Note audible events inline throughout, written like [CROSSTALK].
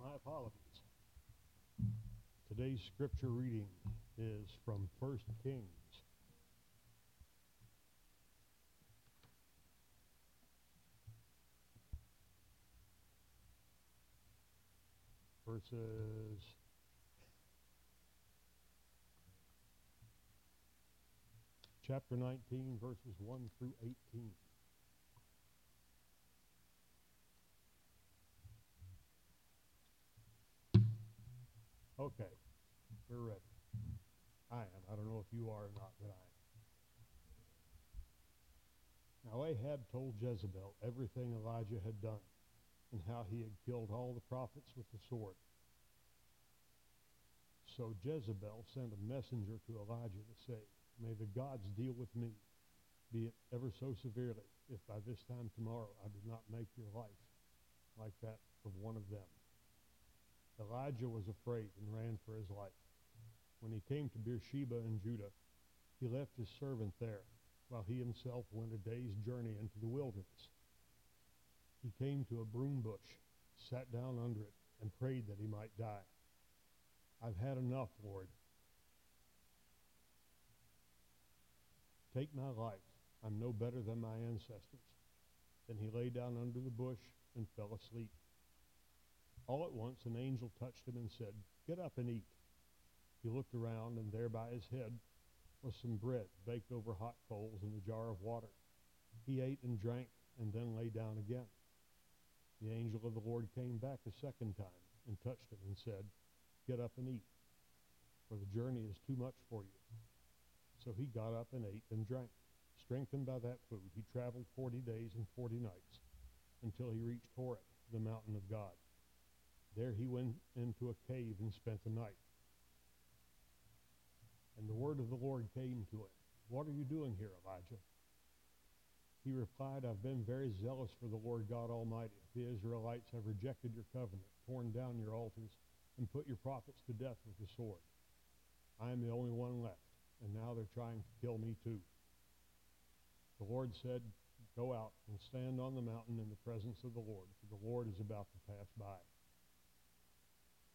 My apologies. Today's scripture reading is from 1 Kings. Verses chapter 19, verses 1 through 18. Okay, we're ready. I am. I don't know if you are or not, but I am. Now Ahab told Jezebel everything Elijah had done and how he had killed all the prophets with the sword. So Jezebel sent a messenger to Elijah to say, May the gods deal with me, be it ever so severely, if by this time tomorrow I do not make your life like that of one of them. Elijah was afraid and ran for his life. When he came to Beersheba in Judah, he left his servant there, while he himself went a day's journey into the wilderness. He came to a broom bush, sat down under it, and prayed that he might die. I've had enough, Lord. Take my life. I'm no better than my ancestors. Then he lay down under the bush and fell asleep. All at once an angel touched him and said, Get up and eat. He looked around, and there by his head was some bread baked over hot coals and a jar of water. He ate and drank, and then lay down again. The angel of the Lord came back a second time and touched him and said, Get up and eat, for the journey is too much for you. So he got up and ate and drank. Strengthened by that food, he traveled forty days and forty nights until he reached Horeb, the mountain of God. There he went into a cave and spent the night. And the word of the Lord came to him. What are you doing here, Elijah? He replied, I've been very zealous for the Lord God Almighty. The Israelites have rejected your covenant, torn down your altars, and put your prophets to death with the sword. I am the only one left, and now they're trying to kill me too. The Lord said, Go out and stand on the mountain in the presence of the Lord, for the Lord is about to pass by.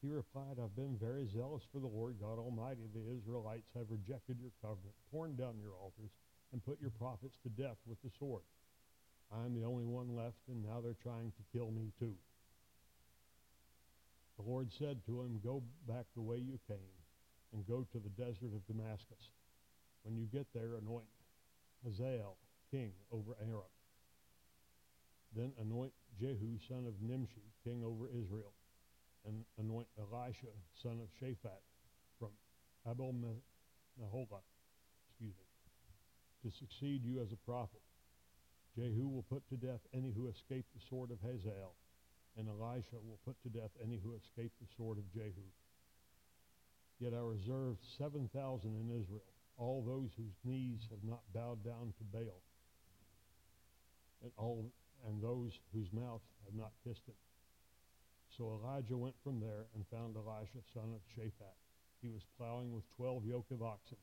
He replied, I've been very zealous for the Lord God Almighty. The Israelites have rejected your covenant, torn down your altars, and put your prophets to death with the sword. I am the only one left, and now they're trying to kill me too. The Lord said to him, Go back the way you came, and go to the desert of Damascus. When you get there, anoint Hazael king over Aram. Then anoint Jehu son of Nimshi king over Israel and anoint Elisha, son of Shaphat, from Abel Meholah, excuse me, to succeed you as a prophet. Jehu will put to death any who escape the sword of Hazael, and Elisha will put to death any who escape the sword of Jehu. Yet I reserved 7,000 in Israel, all those whose knees have not bowed down to Baal, and all and those whose mouths have not kissed him. So Elijah went from there and found Elisha, son of Shaphat. He was plowing with twelve yoke of oxen,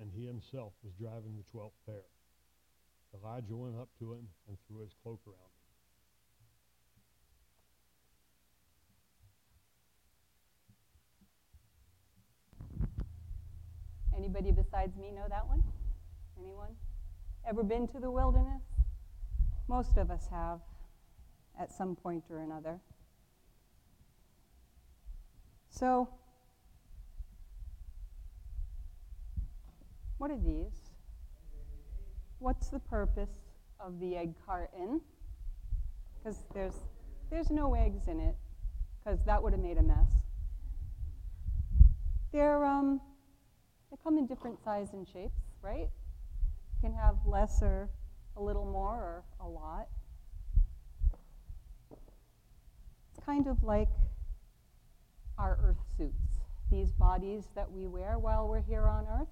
and he himself was driving the twelfth pair. Elijah went up to him and threw his cloak around him. Anybody besides me know that one? Anyone? Ever been to the wilderness? Most of us have at some point or another. So, what are these? What's the purpose of the egg carton? Because there's, there's no eggs in it, because that would have made a mess. They're, um, they come in different size and shapes, right? You can have less or a little more or a lot. Kind of like our earth suits, these bodies that we wear while we're here on earth.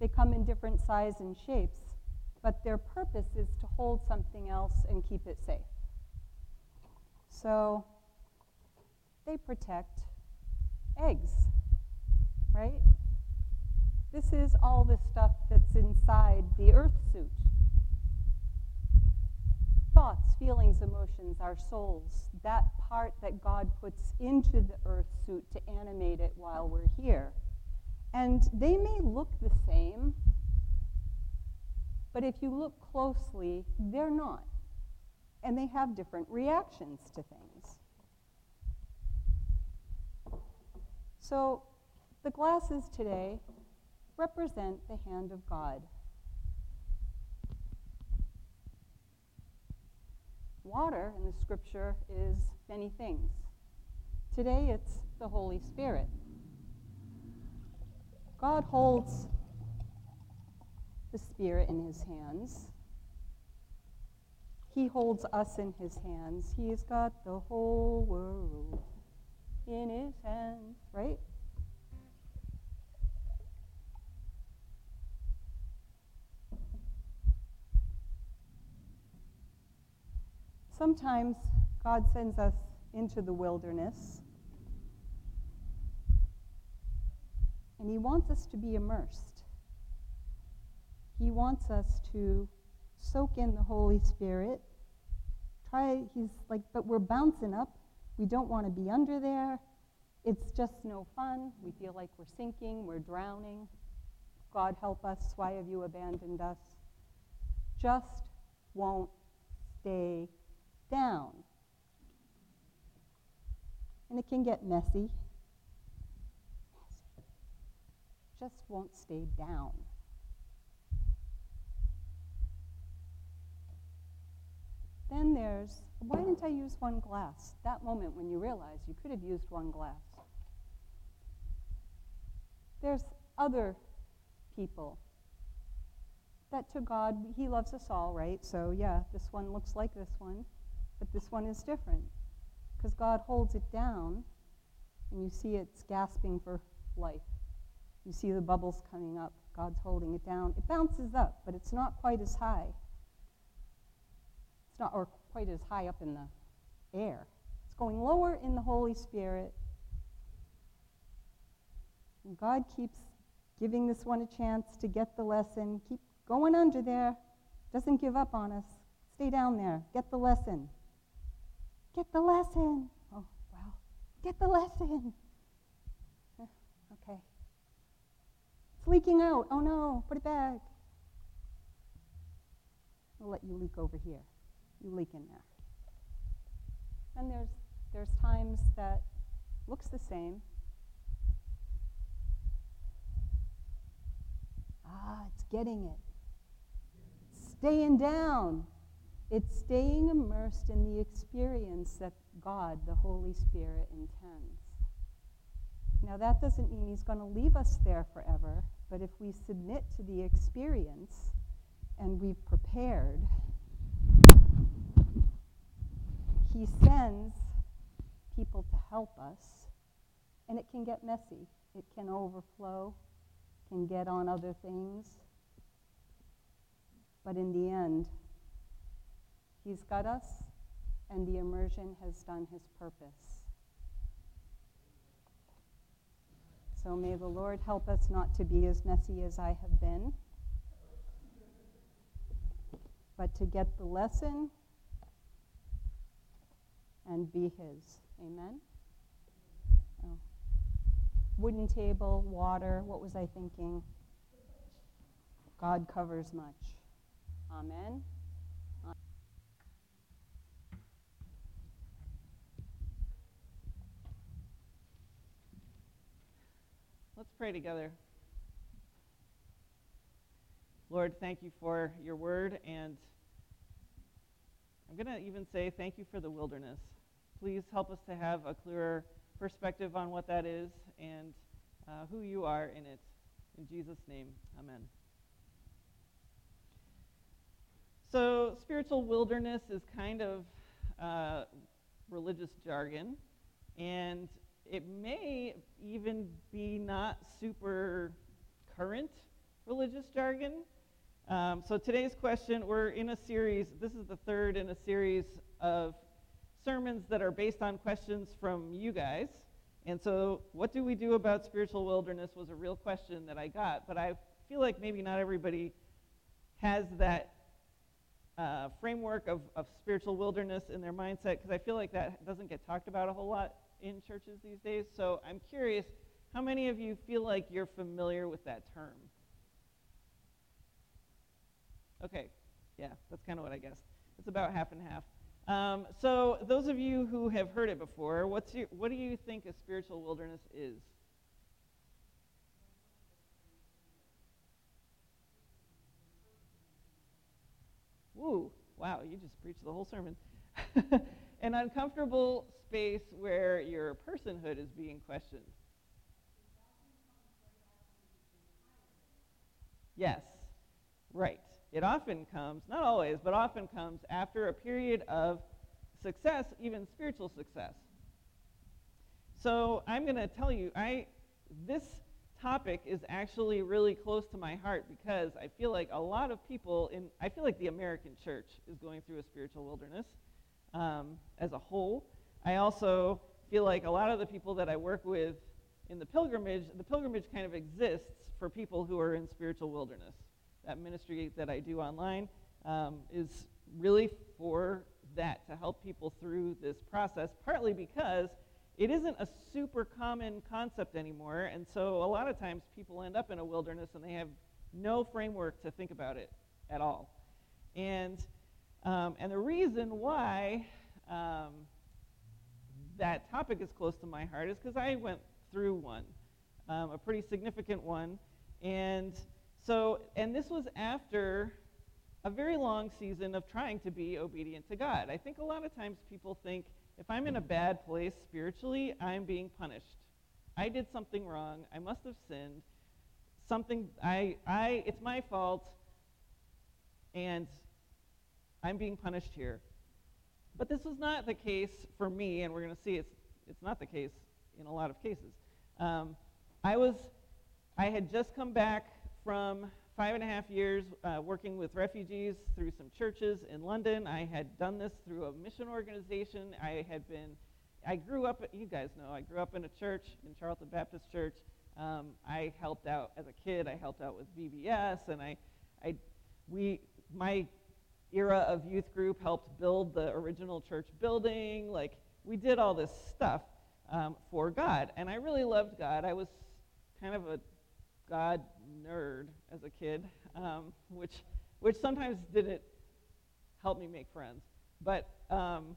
They come in different size and shapes, but their purpose is to hold something else and keep it safe. So they protect eggs, right? This is all the stuff that's inside the earth suit. Thoughts, feelings, emotions, our souls, that part that God puts into the earth suit to animate it while we're here. And they may look the same, but if you look closely, they're not. And they have different reactions to things. So the glasses today represent the hand of God. Water in the scripture is many things. Today it's the Holy Spirit. God holds the Spirit in his hands. He holds us in his hands. He's got the whole world in his hands, right? Sometimes God sends us into the wilderness and He wants us to be immersed. He wants us to soak in the Holy Spirit. Try, He's like, but we're bouncing up. We don't want to be under there. It's just no fun. We feel like we're sinking, we're drowning. God help us. Why have you abandoned us? Just won't stay down. And it can get messy. Just won't stay down. Then there's, why didn't I use one glass? That moment when you realize you could have used one glass. There's other people that to God, He loves us all, right? So, yeah, this one looks like this one. But this one is different because God holds it down and you see it's gasping for life. You see the bubbles coming up. God's holding it down. It bounces up, but it's not quite as high. It's not or quite as high up in the air. It's going lower in the Holy Spirit. And God keeps giving this one a chance to get the lesson. Keep going under there. Doesn't give up on us. Stay down there. Get the lesson. Get the lesson. Oh, well, get the lesson. [LAUGHS] Okay. It's leaking out. Oh no, put it back. We'll let you leak over here. You leak in there. And there's there's times that looks the same. Ah, it's getting it. staying down. It's staying immersed in the experience that God, the Holy Spirit, intends. Now, that doesn't mean He's going to leave us there forever, but if we submit to the experience and we've prepared, He sends people to help us, and it can get messy. It can overflow, can get on other things. But in the end, He's got us, and the immersion has done his purpose. So may the Lord help us not to be as messy as I have been, but to get the lesson and be his. Amen? Oh. Wooden table, water, what was I thinking? God covers much. Amen. Let's pray together. Lord, thank you for your word, and I'm going to even say thank you for the wilderness. Please help us to have a clearer perspective on what that is and uh, who you are in it. In Jesus' name, amen. So, spiritual wilderness is kind of uh, religious jargon, and it may even be not super current religious jargon. Um, so today's question, we're in a series, this is the third in a series of sermons that are based on questions from you guys. And so, what do we do about spiritual wilderness was a real question that I got, but I feel like maybe not everybody has that uh, framework of, of spiritual wilderness in their mindset because I feel like that doesn't get talked about a whole lot in churches these days. So I'm curious, how many of you feel like you're familiar with that term? Okay, yeah, that's kind of what I guessed. It's about half and half. Um, so those of you who have heard it before, what's your, what do you think a spiritual wilderness is? Woo, wow, you just preached the whole sermon. [LAUGHS] An uncomfortable space where your personhood is being questioned. Yes, right. It often comes, not always, but often comes after a period of success, even spiritual success. So I'm going to tell you, I this topic is actually really close to my heart because I feel like a lot of people in I feel like the American church is going through a spiritual wilderness um, as a whole. I also feel like a lot of the people that I work with in the pilgrimage, the pilgrimage kind of exists for people who are in spiritual wilderness. That ministry that I do online um, is really for that, to help people through this process, partly because it isn't a super common concept anymore. And so a lot of times people end up in a wilderness and they have no framework to think about it at all. And, um, and the reason why um, that topic is close to my heart is because I went through one, um, a pretty significant one. And so, and this was after a very long season of trying to be obedient to God. I think a lot of times people think, if I'm in a bad place spiritually, I'm being punished. I did something wrong. I must have sinned. Something I I it's my fault and I'm being punished here. But this was not the case for me, and we're going to see it's it's not the case in a lot of cases. Um, I was I had just come back from five and a half years uh, working with refugees through some churches in London. I had done this through a mission organization. I had been, I grew up, you guys know, I grew up in a church, in Charlton Baptist Church. Um, I helped out as a kid. I helped out with VBS, and I, I, we, my era of youth group helped build the original church building. Like we did all this stuff um, for God, and I really loved God. I was kind of a God nerd as a kid, um, which, which sometimes didn't help me make friends. But, um,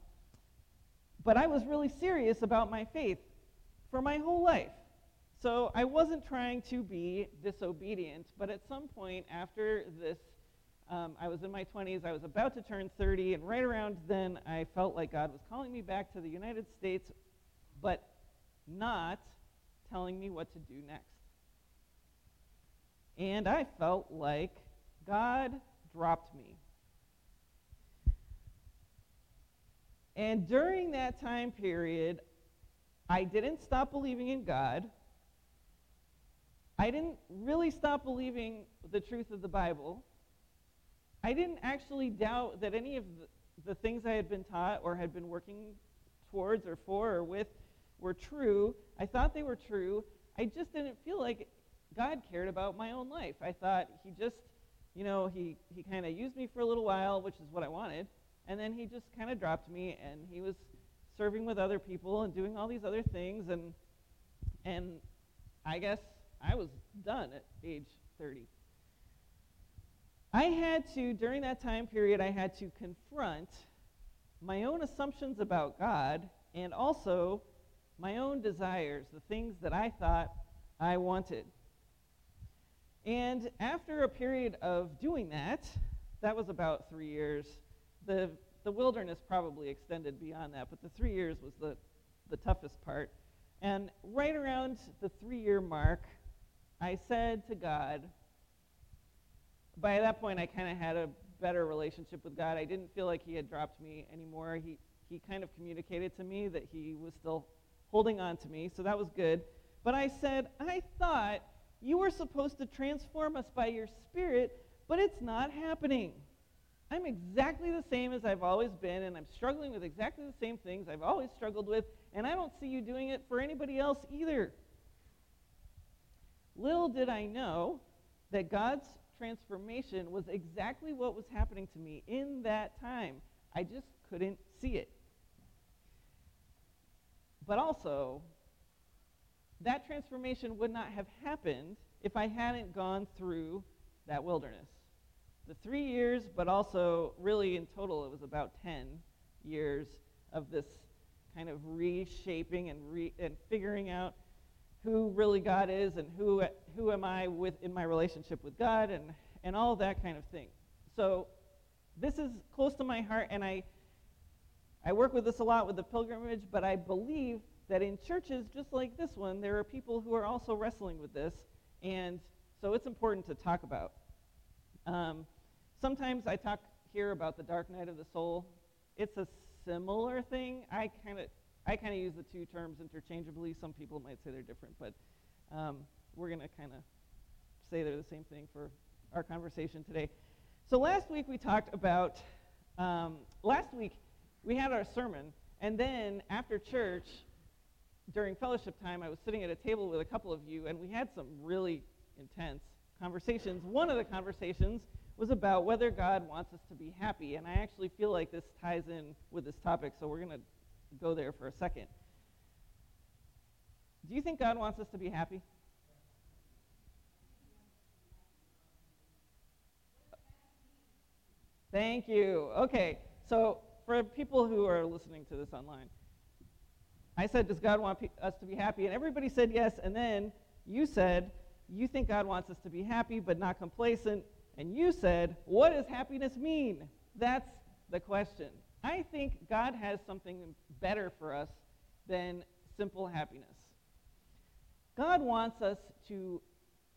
but I was really serious about my faith for my whole life. So I wasn't trying to be disobedient, but at some point after this, um, I was in my 20s, I was about to turn 30, and right around then I felt like God was calling me back to the United States, but not telling me what to do next. And I felt like God dropped me. And during that time period, I didn't stop believing in God. I didn't really stop believing the truth of the Bible. I didn't actually doubt that any of the, the, things I had been taught or had been working towards or for or with were true. I thought they were true. I just didn't feel like God cared about my own life. I thought he just, you know, he, he kind of used me for a little while, which is what I wanted, and then he just kind of dropped me, and he was serving with other people and doing all these other things, and and I guess I was done at age 30. I had to, during that time period, I had to confront my own assumptions about God and also my own desires, the things that I thought I wanted. And after a period of doing that, that was about three years. The, the wilderness probably extended beyond that, but the three years was the, the toughest part. And right around the three year mark, I said to God, by that point, I kind of had a better relationship with God. I didn't feel like He had dropped me anymore. He, he kind of communicated to me that he was still holding on to me, so that was good. But I said, I thought you were supposed to transform us by your spirit, but it's not happening. I'm exactly the same as I've always been, and I'm struggling with exactly the same things I've always struggled with, and I don't see you doing it for anybody else either. Little did I know that God's transformation was exactly what was happening to me in that time. I just couldn't see it. But also, that transformation would not have happened if I hadn't gone through that wilderness. The three years, but also, really in total, it was about 10 years of this kind of reshaping and, re- and figuring out who really God is and who, who am I with in my relationship with God and, and all that kind of thing. So this is close to my heart, and I, I work with this a lot with the pilgrimage, but I believe that in churches just like this one, there are people who are also wrestling with this, and so it's important to talk about. Um, sometimes I talk here about the dark night of the soul. It's a similar thing. I kind of I kind of use the two terms interchangeably. Some people might say they're different, but um, we're going to kind of say they're the same thing for our conversation today. So last week we talked about, um, last week we had our sermon, and then after church, during fellowship time, I was sitting at a table with a couple of you, and we had some really intense conversations. One of the conversations was about whether God wants us to be happy, and I actually feel like this ties in with this topic, so we're going to go there for a second. Do you think God wants us to be happy? Thank you. Okay, so for people who are listening to this online, I said, Does God want pe- us to be happy? And everybody said yes. And then you said, You think God wants us to be happy but not complacent. And you said, What does happiness mean? That's the question. I think God has something better for us than simple happiness. God wants us to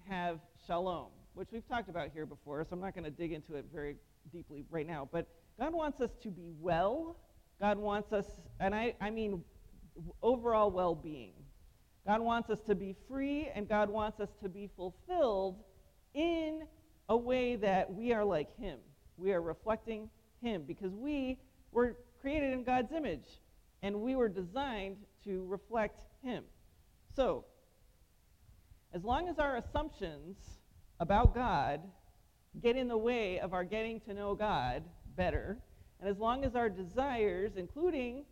have shalom, which we've talked about here before, so I'm not going to dig into it very deeply right now. But God wants us to be well. God wants us, and I, I mean overall well being. God wants us to be free, and God wants us to be fulfilled in a way that we are like Him. We are reflecting Him because we were created in God's image, and we were designed to reflect Him. So, as long as our assumptions about God get in the way of our getting to know God better, and as long as our desires, including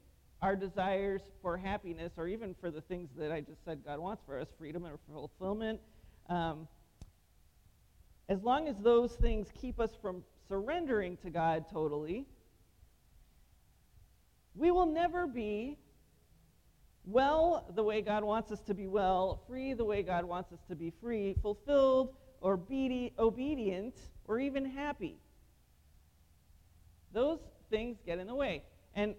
our desires for happiness, or even for the things that I just said God wants for us freedom and fulfillment um, as long as those things keep us from surrendering to God totally, we will never be well the way God wants us to be well, free the way God wants us to be free, fulfilled or obedient or even happy. Those things get in the way. And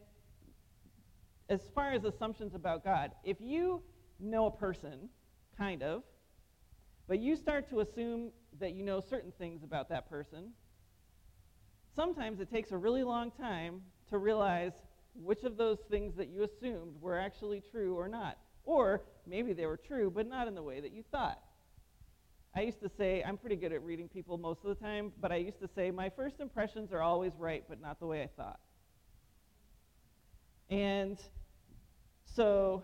as far as assumptions about God, if you know a person, kind of, but you start to assume that you know certain things about that person, sometimes it takes a really long time to realize which of those things that you assumed were actually true or not. Or maybe they were true, but not in the way that you thought. I used to say, I'm pretty good at reading people most of the time, but I used to say, my first impressions are always right, but not the way I thought. And so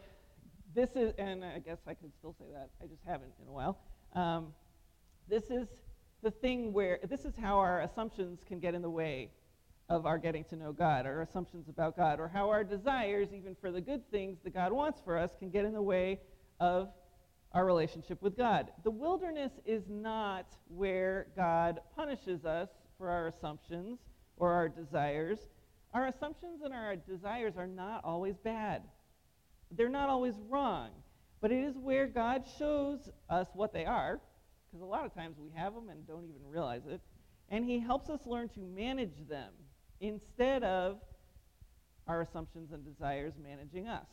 this is, and I guess I could still say that, I just haven't in a while. Um, this is the thing where, this is how our assumptions can get in the way of our getting to know God, our assumptions about God, or how our desires, even for the good things that God wants for us, can get in the way of our relationship with God. The wilderness is not where God punishes us for our assumptions or our desires. Our assumptions and our desires are not always bad, they're not always wrong, but it is where God shows us what they are, because a lot of times we have them and don't even realize it, and He helps us learn to manage them instead of our assumptions and desires managing us.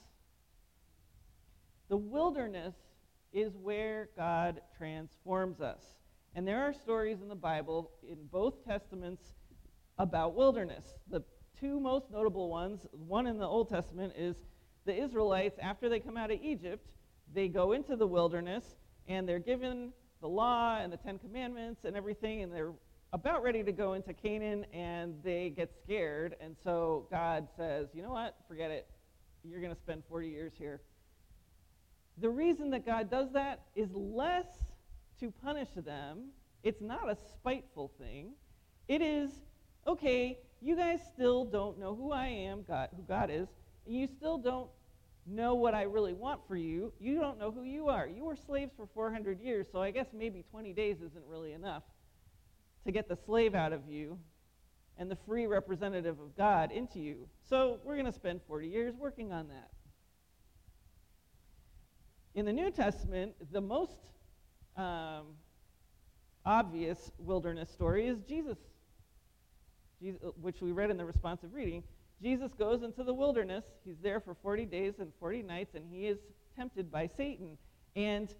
The wilderness is where God transforms us. And there are stories in the Bible in both testaments about wilderness. The two most notable ones, one in the Old Testament is the Israelites, after they come out of Egypt, they go into the wilderness and they're given the law and the Ten Commandments and everything, and they're about ready to go into Canaan and they get scared. And so God says, you know what? Forget it. You're going to spend 40 years here. The reason that God does that is less to punish them, it's not a spiteful thing. It is, okay, you guys still don't know who I am, God, who God is, and you still don't know what I really want for you. You don't know who you are. You were slaves for 400 years, so I guess maybe 20 days isn't really enough to get the slave out of you and the free representative of God into you. So we're going to spend 40 years working on that. In the New Testament, the most um, obvious wilderness story is Jesus, Jesus, which we read in the responsive reading. Jesus goes into the wilderness. He's there for 40 days and 40 nights, and he is tempted by Satan. And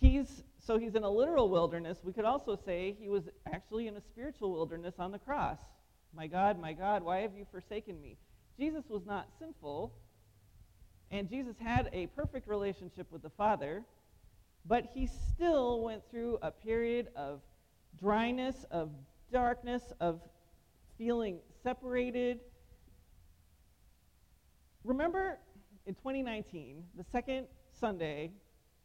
he's so he's in a literal wilderness. We could also say he was actually in a spiritual wilderness on the cross. My God, my God, why have you forsaken me? Jesus was not sinful, and Jesus had a perfect relationship with the Father, but he still went through a period of dryness, of darkness, of feeling separated. Remember in 2019, the second Sunday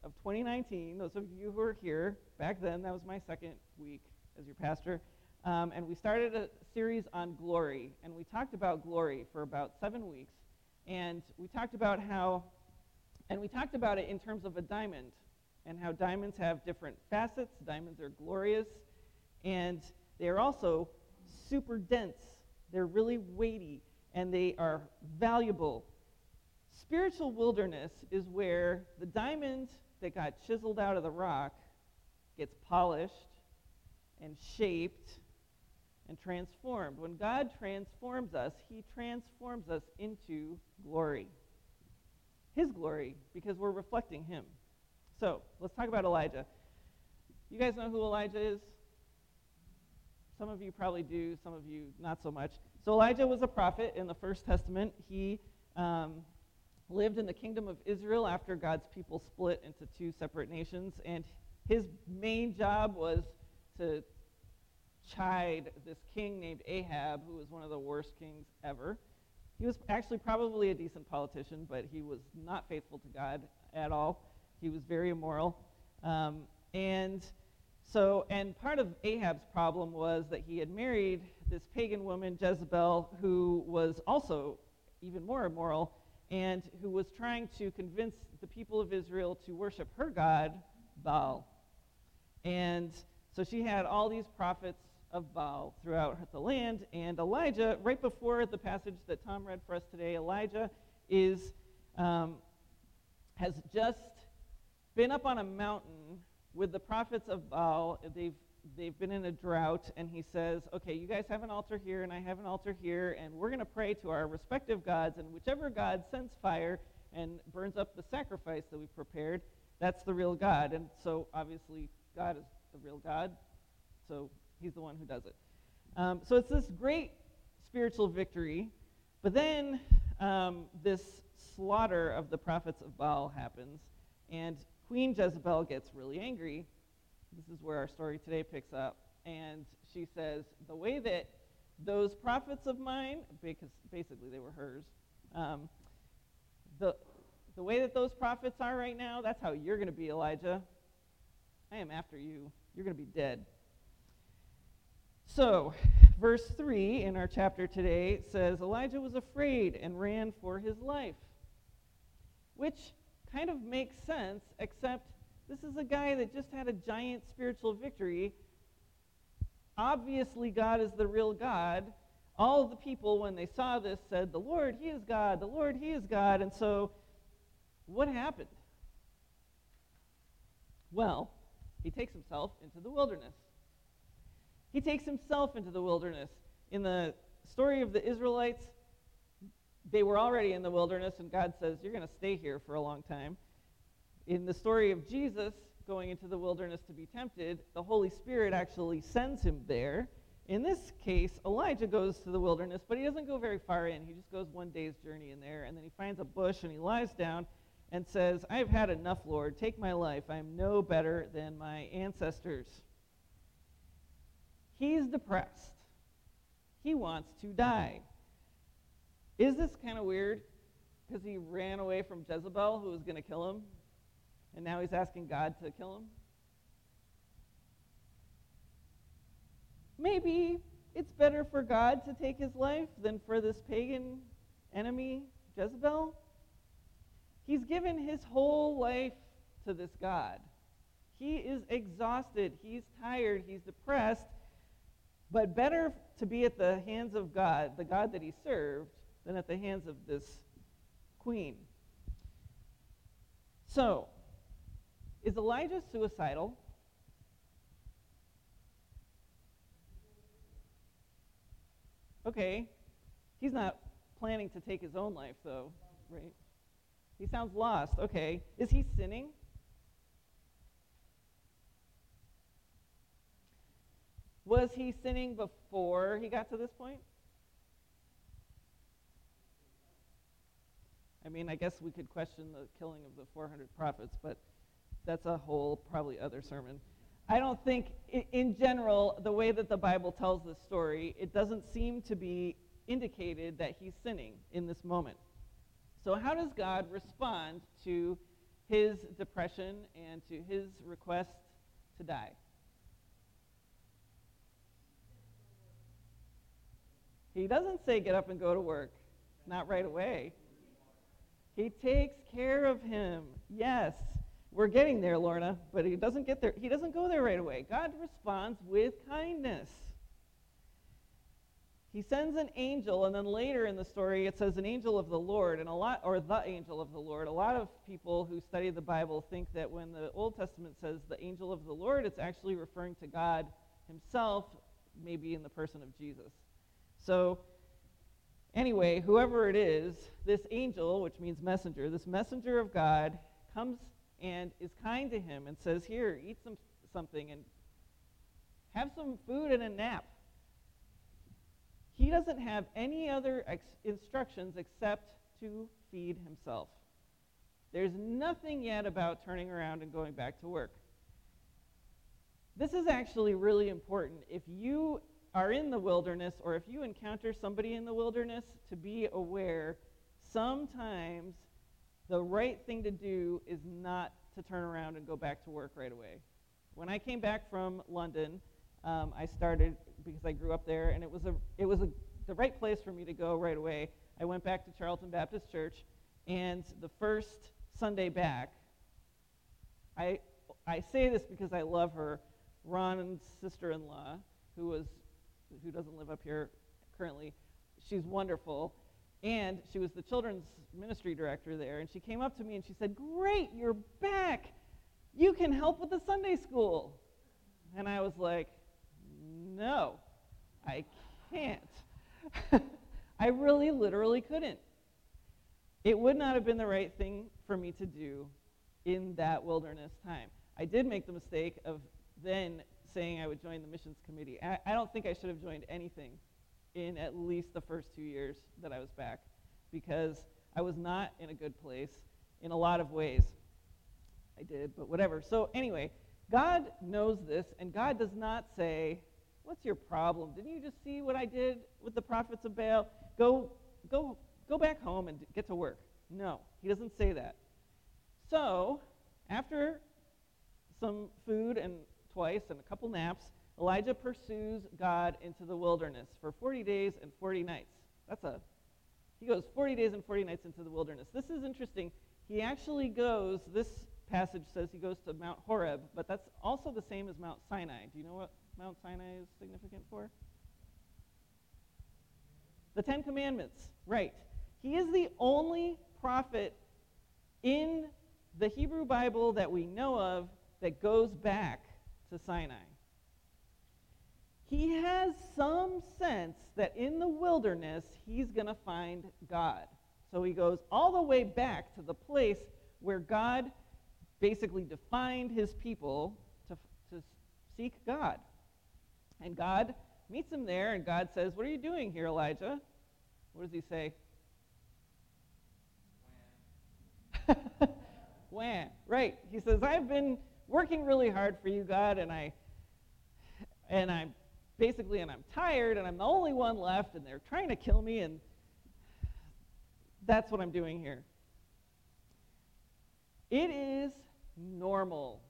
of 2019, those of you who are here, back then, that was my second week as your pastor. Um, and we started a series on glory. And we talked about glory for about seven weeks. And we talked about how, and we talked about it in terms of a diamond and how diamonds have different facets. Diamonds are glorious. And they are also super dense. They're really weighty. And they are valuable. Spiritual wilderness is where the diamond that got chiseled out of the rock gets polished and shaped and transformed. When God transforms us, He transforms us into glory. His glory, because we're reflecting Him. So, let's talk about Elijah. You guys know who Elijah is? Some of you probably do, some of you not so much. So, Elijah was a prophet in the First Testament. He um, lived in the kingdom of Israel after God's people split into two separate nations, and his main job was to chide this king named Ahab, who was one of the worst kings ever. He was actually probably a decent politician, but he was not faithful to God at all. He was very immoral. Um, and so, and part of Ahab's problem was that he had married this pagan woman, Jezebel, who was also even more immoral and who was trying to convince the people of Israel to worship her god, Baal. And so she had all these prophets of Baal throughout the land. And Elijah, right before the passage that Tom read for us today, Elijah is um, has just been up on a mountain with the prophets of Baal. They've they've been in a drought, and he says, Okay, you guys have an altar here, and I have an altar here, and we're going to pray to our respective gods, and whichever God sends fire and burns up the sacrifice that we've prepared, that's the real God. And so, obviously, God is the real God, so he's the one who does it. Um, so, it's this great spiritual victory, but then um, this slaughter of the prophets of Baal happens, and Queen Jezebel gets really angry this is where our story today picks up. And she says, The way that those prophets of mine, because basically they were hers, um, the, the way that those prophets are right now, that's how you're going to be, Elijah. I am after you. You're going to be dead. So, verse 3 in our chapter today says Elijah was afraid and ran for his life, which kind of makes sense, except this is a guy that just had a giant spiritual victory. Obviously, God is the real God. All the people, when they saw this, said, The Lord, He is God. The Lord, He is God. And so, what happened? Well, he takes himself into the wilderness. He takes himself into the wilderness. In the story of the Israelites, they were already in the wilderness, and God says, You're going to stay here for a long time. In the story of Jesus going into the wilderness to be tempted, the Holy Spirit actually sends him there. In this case, Elijah goes to the wilderness, but he doesn't go very far in. He just goes one day's journey in there, and then he finds a bush and he lies down and says, I've had enough, Lord. Take my life. I am no better than my ancestors. He's depressed. He wants to die. Is this kind of weird? Because he ran away from Jezebel, who was going to kill him, and now he's asking God to kill him? Maybe it's better for God to take his life than for this pagan enemy, Jezebel. He's given his whole life to this God. He is exhausted, he's tired, he's depressed, but better to be at the hands of God, the God that he served, than at the hands of this queen. So, is Elijah suicidal? Okay. He's not planning to take his own life, though, right? He sounds lost. Okay. Is he sinning? Was he sinning before he got to this point? I mean, I guess we could question the killing of the 400 prophets, but that's a whole, probably other sermon. I don't think, in general, the way that the Bible tells this story, it doesn't seem to be indicated that he's sinning in this moment. So, how does God respond to his depression and to his request to die? He doesn't say get up and go to work, not right away. He takes care of him. Yes. We're getting there, Lorna, but he doesn't get there. He doesn't go there right away. God responds with kindness. He sends an angel, and then later in the story it says an angel of the Lord, and a lot, or the angel of the Lord. A lot of people who study the Bible think that when the Old Testament says the angel of the Lord, it's actually referring to God Himself, maybe in the person of Jesus. So, anyway, whoever it is, this angel, which means messenger, this messenger of God, comes and is kind to him and says, Here, eat some, something and have some food and a nap. He doesn't have any other ex- instructions except to feed himself. There's nothing yet about turning around and going back to work. This is actually really important. If you are in the wilderness or if you encounter somebody in the wilderness, to be aware sometimes the right thing to do is not to turn around and go back to work right away. When I came back from London, um, I started because I grew up there, and it was a it was a, the right place for me to go right away. I went back to Charlton Baptist Church, and the first Sunday back, I I say this because I love her, Ron's sister-in-law, who was who doesn't live up here currently. She's wonderful, and she was the children's ministry director there. And she came up to me and she said, Great, you're back. You can help with the Sunday school. And I was like, No, I can't. [LAUGHS] I really, literally couldn't. It would not have been the right thing for me to do in that wilderness time. I did make the mistake of then saying I would join the missions committee. I, I don't think I should have joined anything in at least the first two years that I was back because I was not in a good place in a lot of ways. I did, but whatever. So, anyway, God knows this, and God does not say, What's your problem? Didn't you just see what I did with the prophets of Baal? Go, go, go back home and get to work. No, he doesn't say that. So, after some food and twice and a couple naps, Elijah pursues God into the wilderness for 40 days and 40 nights. That's a he goes 40 days and 40 nights into the wilderness. This is interesting. He actually goes, this passage says he goes to Mount Horeb, but that's also the same as Mount Sinai. Do you know what Mount Sinai is significant for? The Ten Commandments, right. He is the only prophet in the Hebrew Bible that we know of that goes back to Sinai he has some sense that in the wilderness he's going to find God. So he goes all the way back to the place where God basically defined his people to, to seek God. And God meets him there, and God says, What are you doing here, Elijah? What does he say? [LAUGHS] Wham. Right. He says, I've been working really hard for you, God, and I and I'm basically and I'm tired and I'm the only one left and they're trying to kill me and that's what I'm doing here. It is normal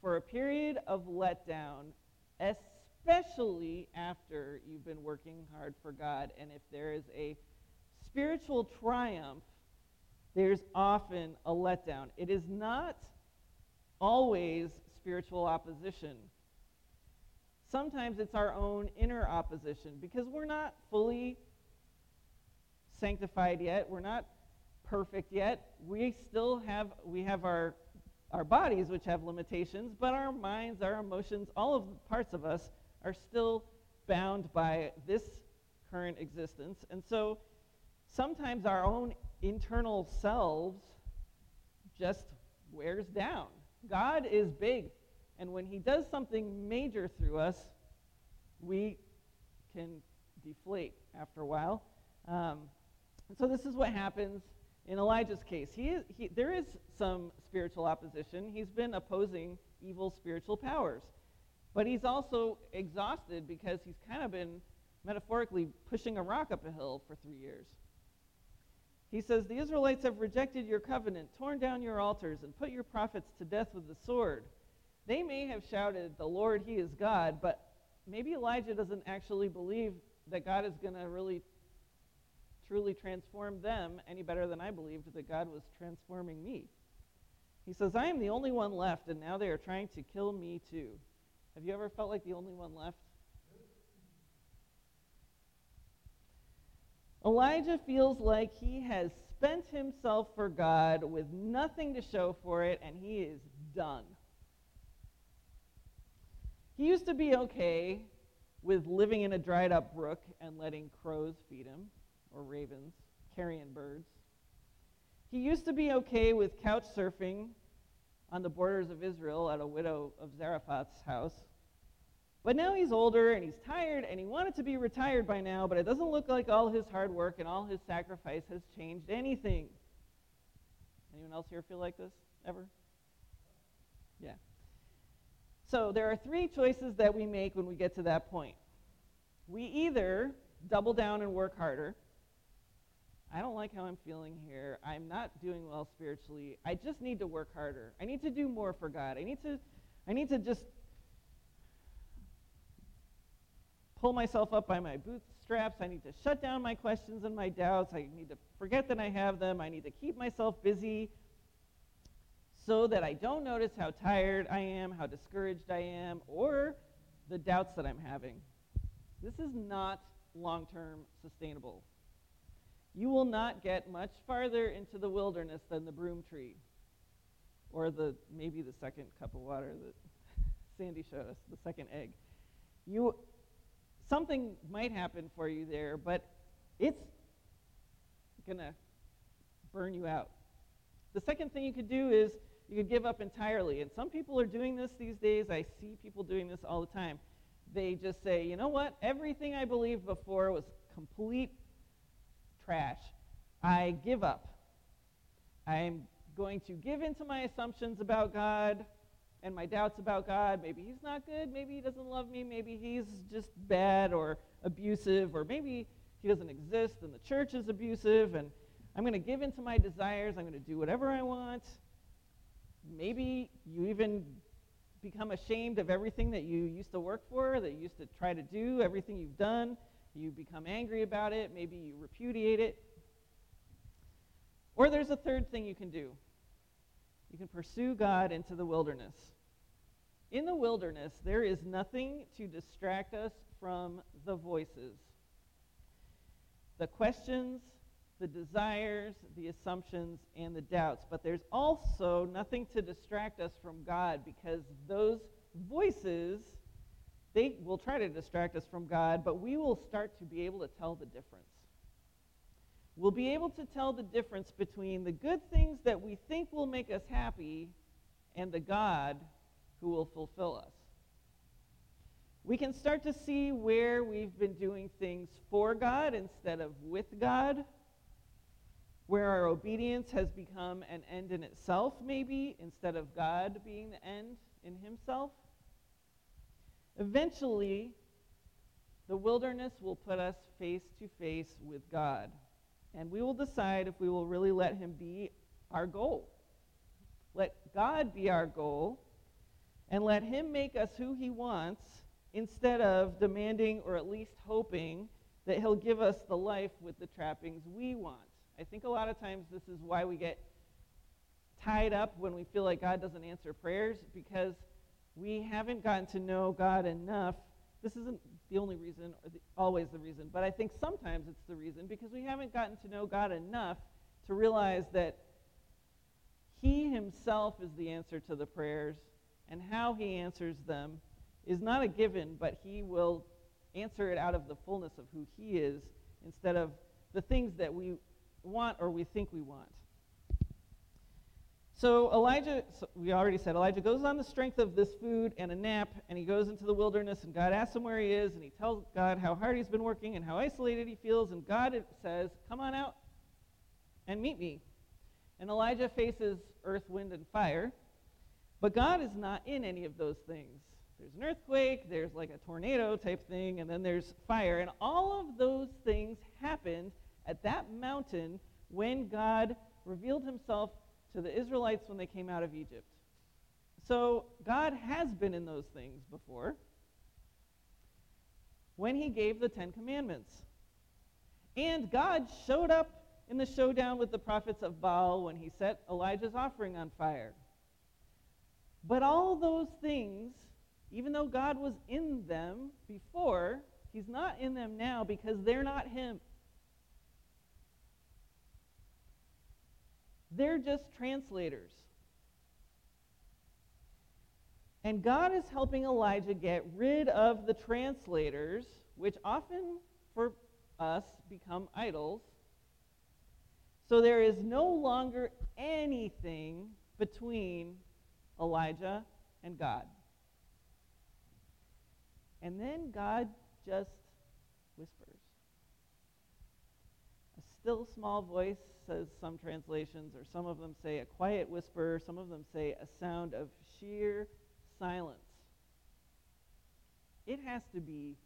for a period of letdown, especially after you've been working hard for God. And if there is a spiritual triumph, there's often a letdown. It is not always spiritual opposition. Sometimes it's our own inner opposition because we're not fully sanctified yet. We're not perfect yet. We still have we have our our bodies which have limitations, but our minds, our emotions, all of the parts of us are still bound by this current existence. And so sometimes our own internal selves just wears down. God is big, and when he does something major through us, we can deflate after a while. Um, so this is what happens in Elijah's case. He, he, there is some spiritual opposition. He's been opposing evil spiritual powers. But he's also exhausted because he's kind of been metaphorically pushing a rock up a hill for three years. He says, The Israelites have rejected your covenant, torn down your altars, and put your prophets to death with the sword. They may have shouted, The Lord, He is God, but maybe Elijah doesn't actually believe that God is going to really truly transform them any better than I believed that God was transforming me. He says, I am the only one left, and now they are trying to kill me too. Have you ever felt like the only one left? Elijah feels like he has spent himself for God with nothing to show for it, and he is done. He used to be okay with living in a dried up brook and letting crows feed him, or ravens, carrion birds. He used to be okay with couch surfing on the borders of Israel at a widow of Zarephath's house. But now he's older and he's tired and he wanted to be retired by now, but it doesn't look like all his hard work and all his sacrifice has changed anything. Anyone else here feel like this ever? Yeah. So there are three choices that we make when we get to that point. We either double down and work harder. I don't like how I'm feeling here. I'm not doing well spiritually. I just need to work harder. I need to do more for God. I need to I need to just pull myself up by my bootstraps. I need to shut down my questions and my doubts. I need to forget that I have them. I need to keep myself busy so that I don't notice how tired I am, how discouraged I am, or the doubts that I'm having. This is not long term sustainable. You will not get much farther into the wilderness than the broom tree or the maybe the second cup of water that [LAUGHS] Sandy showed us, the second egg. You something might happen for you there, but it's going to burn you out. The second thing you could do is you could give up entirely. And some people are doing this these days. I see people doing this all the time. They just say, you know what? Everything I believed before was complete trash. I give up. I'm going to give into my assumptions about God and my doubts about God. Maybe he's not good. Maybe he doesn't love me. Maybe he's just bad or abusive. Or maybe he doesn't exist and the church is abusive. And I'm going to give into my desires. I'm going to do whatever I want. Maybe you even become ashamed of everything that you used to work for, that you used to try to do, everything you've done. You become angry about it. Maybe you repudiate it. Or there's a third thing you can do. You can pursue God into the wilderness. In the wilderness, there is nothing to distract us from the voices. The questions, the desires, the assumptions, and the doubts. But there's also nothing to distract us from God because those voices, they will try to distract us from God, but we will start to be able to tell the difference. We'll be able to tell the difference between the good things that we think will make us happy and the God who will fulfill us. we can start to see where we've been doing things for God instead of with God, where our obedience has become an end in itself, maybe, instead of God being the end in Himself. Eventually, the wilderness will put us face to face with God, and we will decide if we will really let Him be our goal. Let God be our goal, and let Him make us who He wants instead of demanding or at least hoping that He'll give us the life with the trappings we want. I think a lot of times this is why we get tied up when we feel like God doesn't answer prayers because we haven't gotten to know God enough. This isn't the only reason, or the, always the reason, but I think sometimes it's the reason because we haven't gotten to know God enough to realize that He Himself is the answer to the prayers, and how He answers them is not a given, but He will answer it out of the fullness of who He is instead of the things that we want or we think we want. So Elijah, so we already said, Elijah goes on the strength of this food and a nap, and he goes into the wilderness, and God asks him where he is, and he tells God how hard he's been working and how isolated he feels, and God says, Come on out and meet me. And Elijah faces earth, wind, and fire, but God is not in any of those things. There's an earthquake, there's like a tornado type thing, and then there's fire, and all of those things happened at that mountain when God revealed himself to the Israelites when they came out of Egypt. So God has been in those things before when he gave the Ten Commandments. And God showed up in the showdown with the prophets of Baal when he set Elijah's offering on fire. But all those things, even though God was in them before, he's not in them now because they're not him. They're just translators. And God is helping Elijah get rid of the translators, which often for us become idols. So there is no longer anything between Elijah and God. And then God just whispers. A still small voice says some translations, or some of them say a quiet whisper, some of them say a sound of sheer silence. It has to be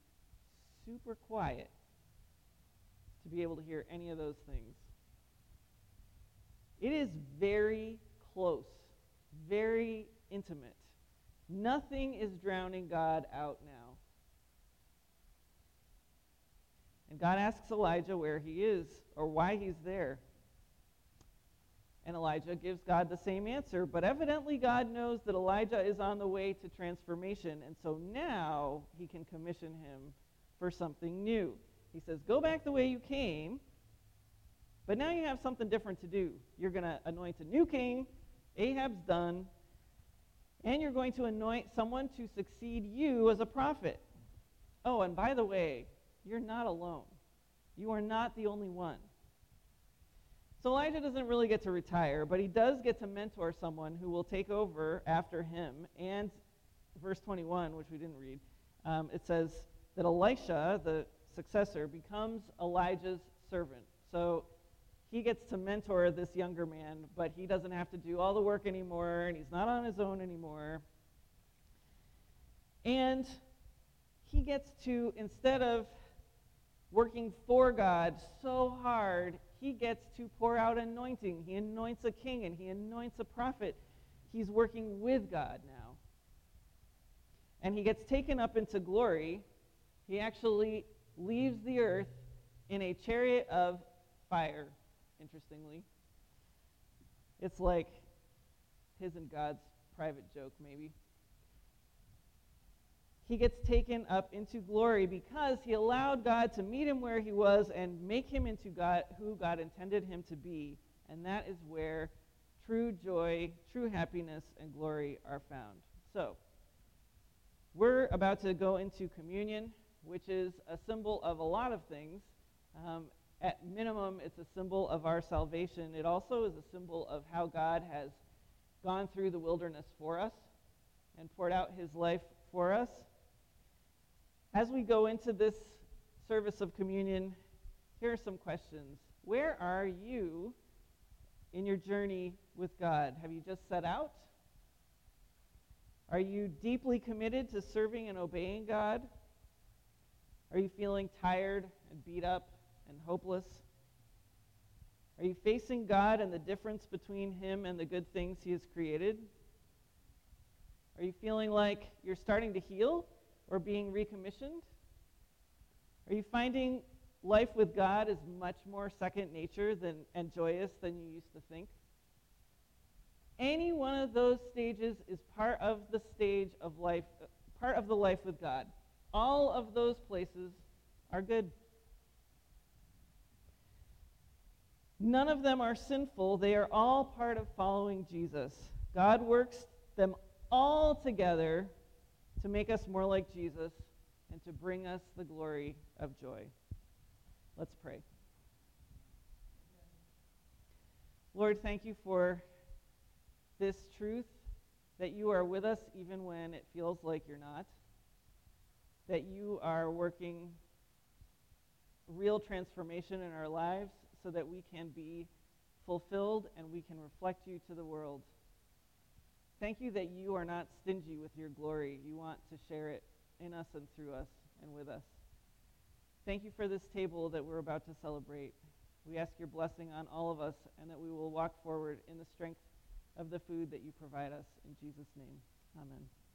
super quiet to be able to hear any of those things. It is very close, very intimate. Nothing is drowning God out now. And God asks Elijah where he is or why he's there. And Elijah gives God the same answer, but evidently God knows that Elijah is on the way to transformation, and so now he can commission him for something new. He says, Go back the way you came, but now you have something different to do. You're going to anoint a new king, Ahab's done, and you're going to anoint someone to succeed you as a prophet. Oh, and by the way, you're not alone. You are not the only one. So Elijah doesn't really get to retire, but he does get to mentor someone who will take over after him. And verse 21, which we didn't read, um, it says that Elisha, the successor, becomes Elijah's servant. So he gets to mentor this younger man, but he doesn't have to do all the work anymore, and he's not on his own anymore. And he gets to, instead of working for God so hard, he gets to pour out anointing. He anoints a king and he anoints a prophet. He's working with God now. And he gets taken up into glory. He actually leaves the earth in a chariot of fire, interestingly. It's like his and God's private joke, maybe he gets taken up into glory because he allowed God to meet him where he was and make him into God who God intended him to be. And that is where true joy, true happiness, and glory are found. So, we're about to go into communion, which is a symbol of a lot of things. Um, at minimum, it's a symbol of our salvation. It also is a symbol of how God has gone through the wilderness for us and poured out his life for us. As we go into this service of communion, here are some questions. Where are you in your journey with God? Have you just set out? Are you deeply committed to serving and obeying God? Are you feeling tired and beat up and hopeless? Are you facing God and the difference between Him and the good things He has created? Are you feeling like you're starting to heal or being recommissioned? Are you finding life with God is much more second nature than, and joyous than you used to think? Any one of those stages is part of the stage of life, part of the life with God. All of those places are good. None of them are sinful. They are all part of following Jesus. God works them all together to make us more like Jesus and to bring us the glory of joy. Let's pray. Lord, thank you for this truth that you are with us even when it feels like you're not, that you are working real transformation in our lives so that we can be fulfilled and we can reflect you to the world. Thank you that you are not stingy with your glory. You want to share it in us and through us and with us. Thank you for this table that we're about to celebrate. We ask your blessing on all of us and that we will walk forward in the strength of the food that you provide us. In Jesus' name, amen.